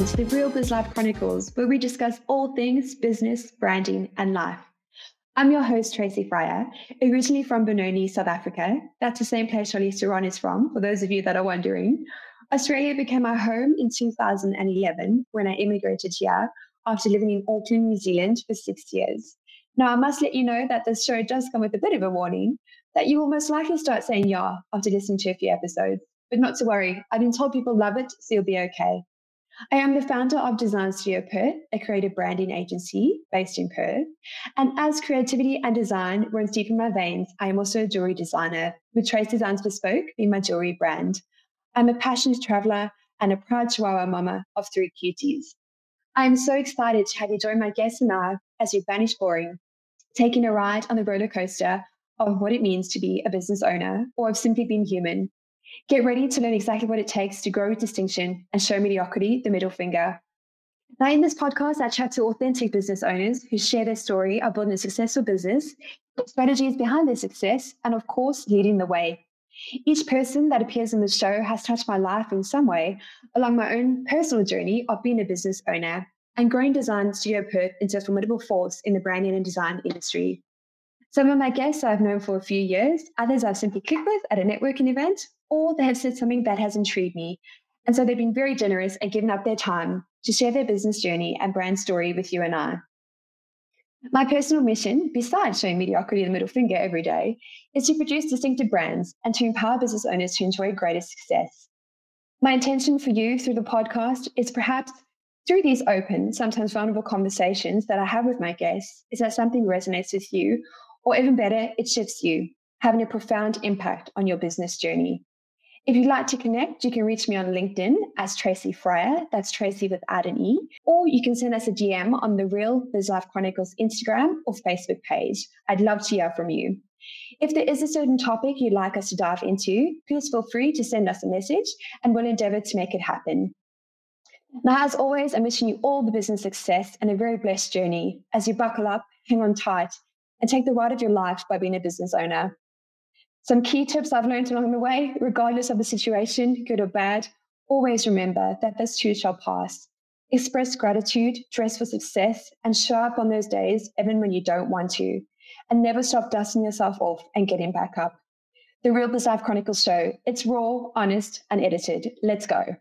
Welcome to the Real Biz Life Chronicles, where we discuss all things business, branding, and life. I'm your host, Tracy Fryer, originally from Benoni, South Africa. That's the same place Charlize Theron is from, for those of you that are wondering. Australia became my home in 2011 when I immigrated here after living in Auckland, New Zealand for six years. Now, I must let you know that this show does come with a bit of a warning that you will most likely start saying yeah after listening to a few episodes. But not to worry, I've been told people love it, so you'll be okay. I am the founder of Design Studio Perth, a creative branding agency based in Perth. And as creativity and design runs deep in my veins, I am also a jewelry designer, with Trace Designs Bespoke being my jewelry brand. I'm a passionate traveler and a proud Chihuahua mama of three cuties. I am so excited to have you join my guests and I as we banish boring, taking a ride on the roller coaster of what it means to be a business owner or of simply being human. Get ready to learn exactly what it takes to grow with distinction and show mediocrity the middle finger. Now, in this podcast, I chat to authentic business owners who share their story of building a successful business, the strategies behind their success, and of course, leading the way. Each person that appears in the show has touched my life in some way along my own personal journey of being a business owner and growing Design Studio Perth into a formidable force in the branding and design industry. Some of my guests I've known for a few years, others I've simply clicked with at a networking event, or they have said something that has intrigued me. And so they've been very generous and given up their time to share their business journey and brand story with you and I. My personal mission, besides showing mediocrity the middle finger every day, is to produce distinctive brands and to empower business owners to enjoy greater success. My intention for you through the podcast is perhaps through these open, sometimes vulnerable conversations that I have with my guests, is that something resonates with you, or even better, it shifts you, having a profound impact on your business journey. If you'd like to connect, you can reach me on LinkedIn as Tracy Fryer. That's Tracy with add an E. Or you can send us a DM on the Real Biz Life Chronicles Instagram or Facebook page. I'd love to hear from you. If there is a certain topic you'd like us to dive into, please feel free to send us a message and we'll endeavor to make it happen. Now, as always, I'm wishing you all the business success and a very blessed journey as you buckle up, hang on tight, and take the ride of your life by being a business owner. Some key tips I've learned along the way, regardless of the situation, good or bad, always remember that this too shall pass. Express gratitude, dress for success, and show up on those days even when you don't want to. And never stop dusting yourself off and getting back up. The Real Biz Life Chronicles show. It's raw, honest, and edited. Let's go.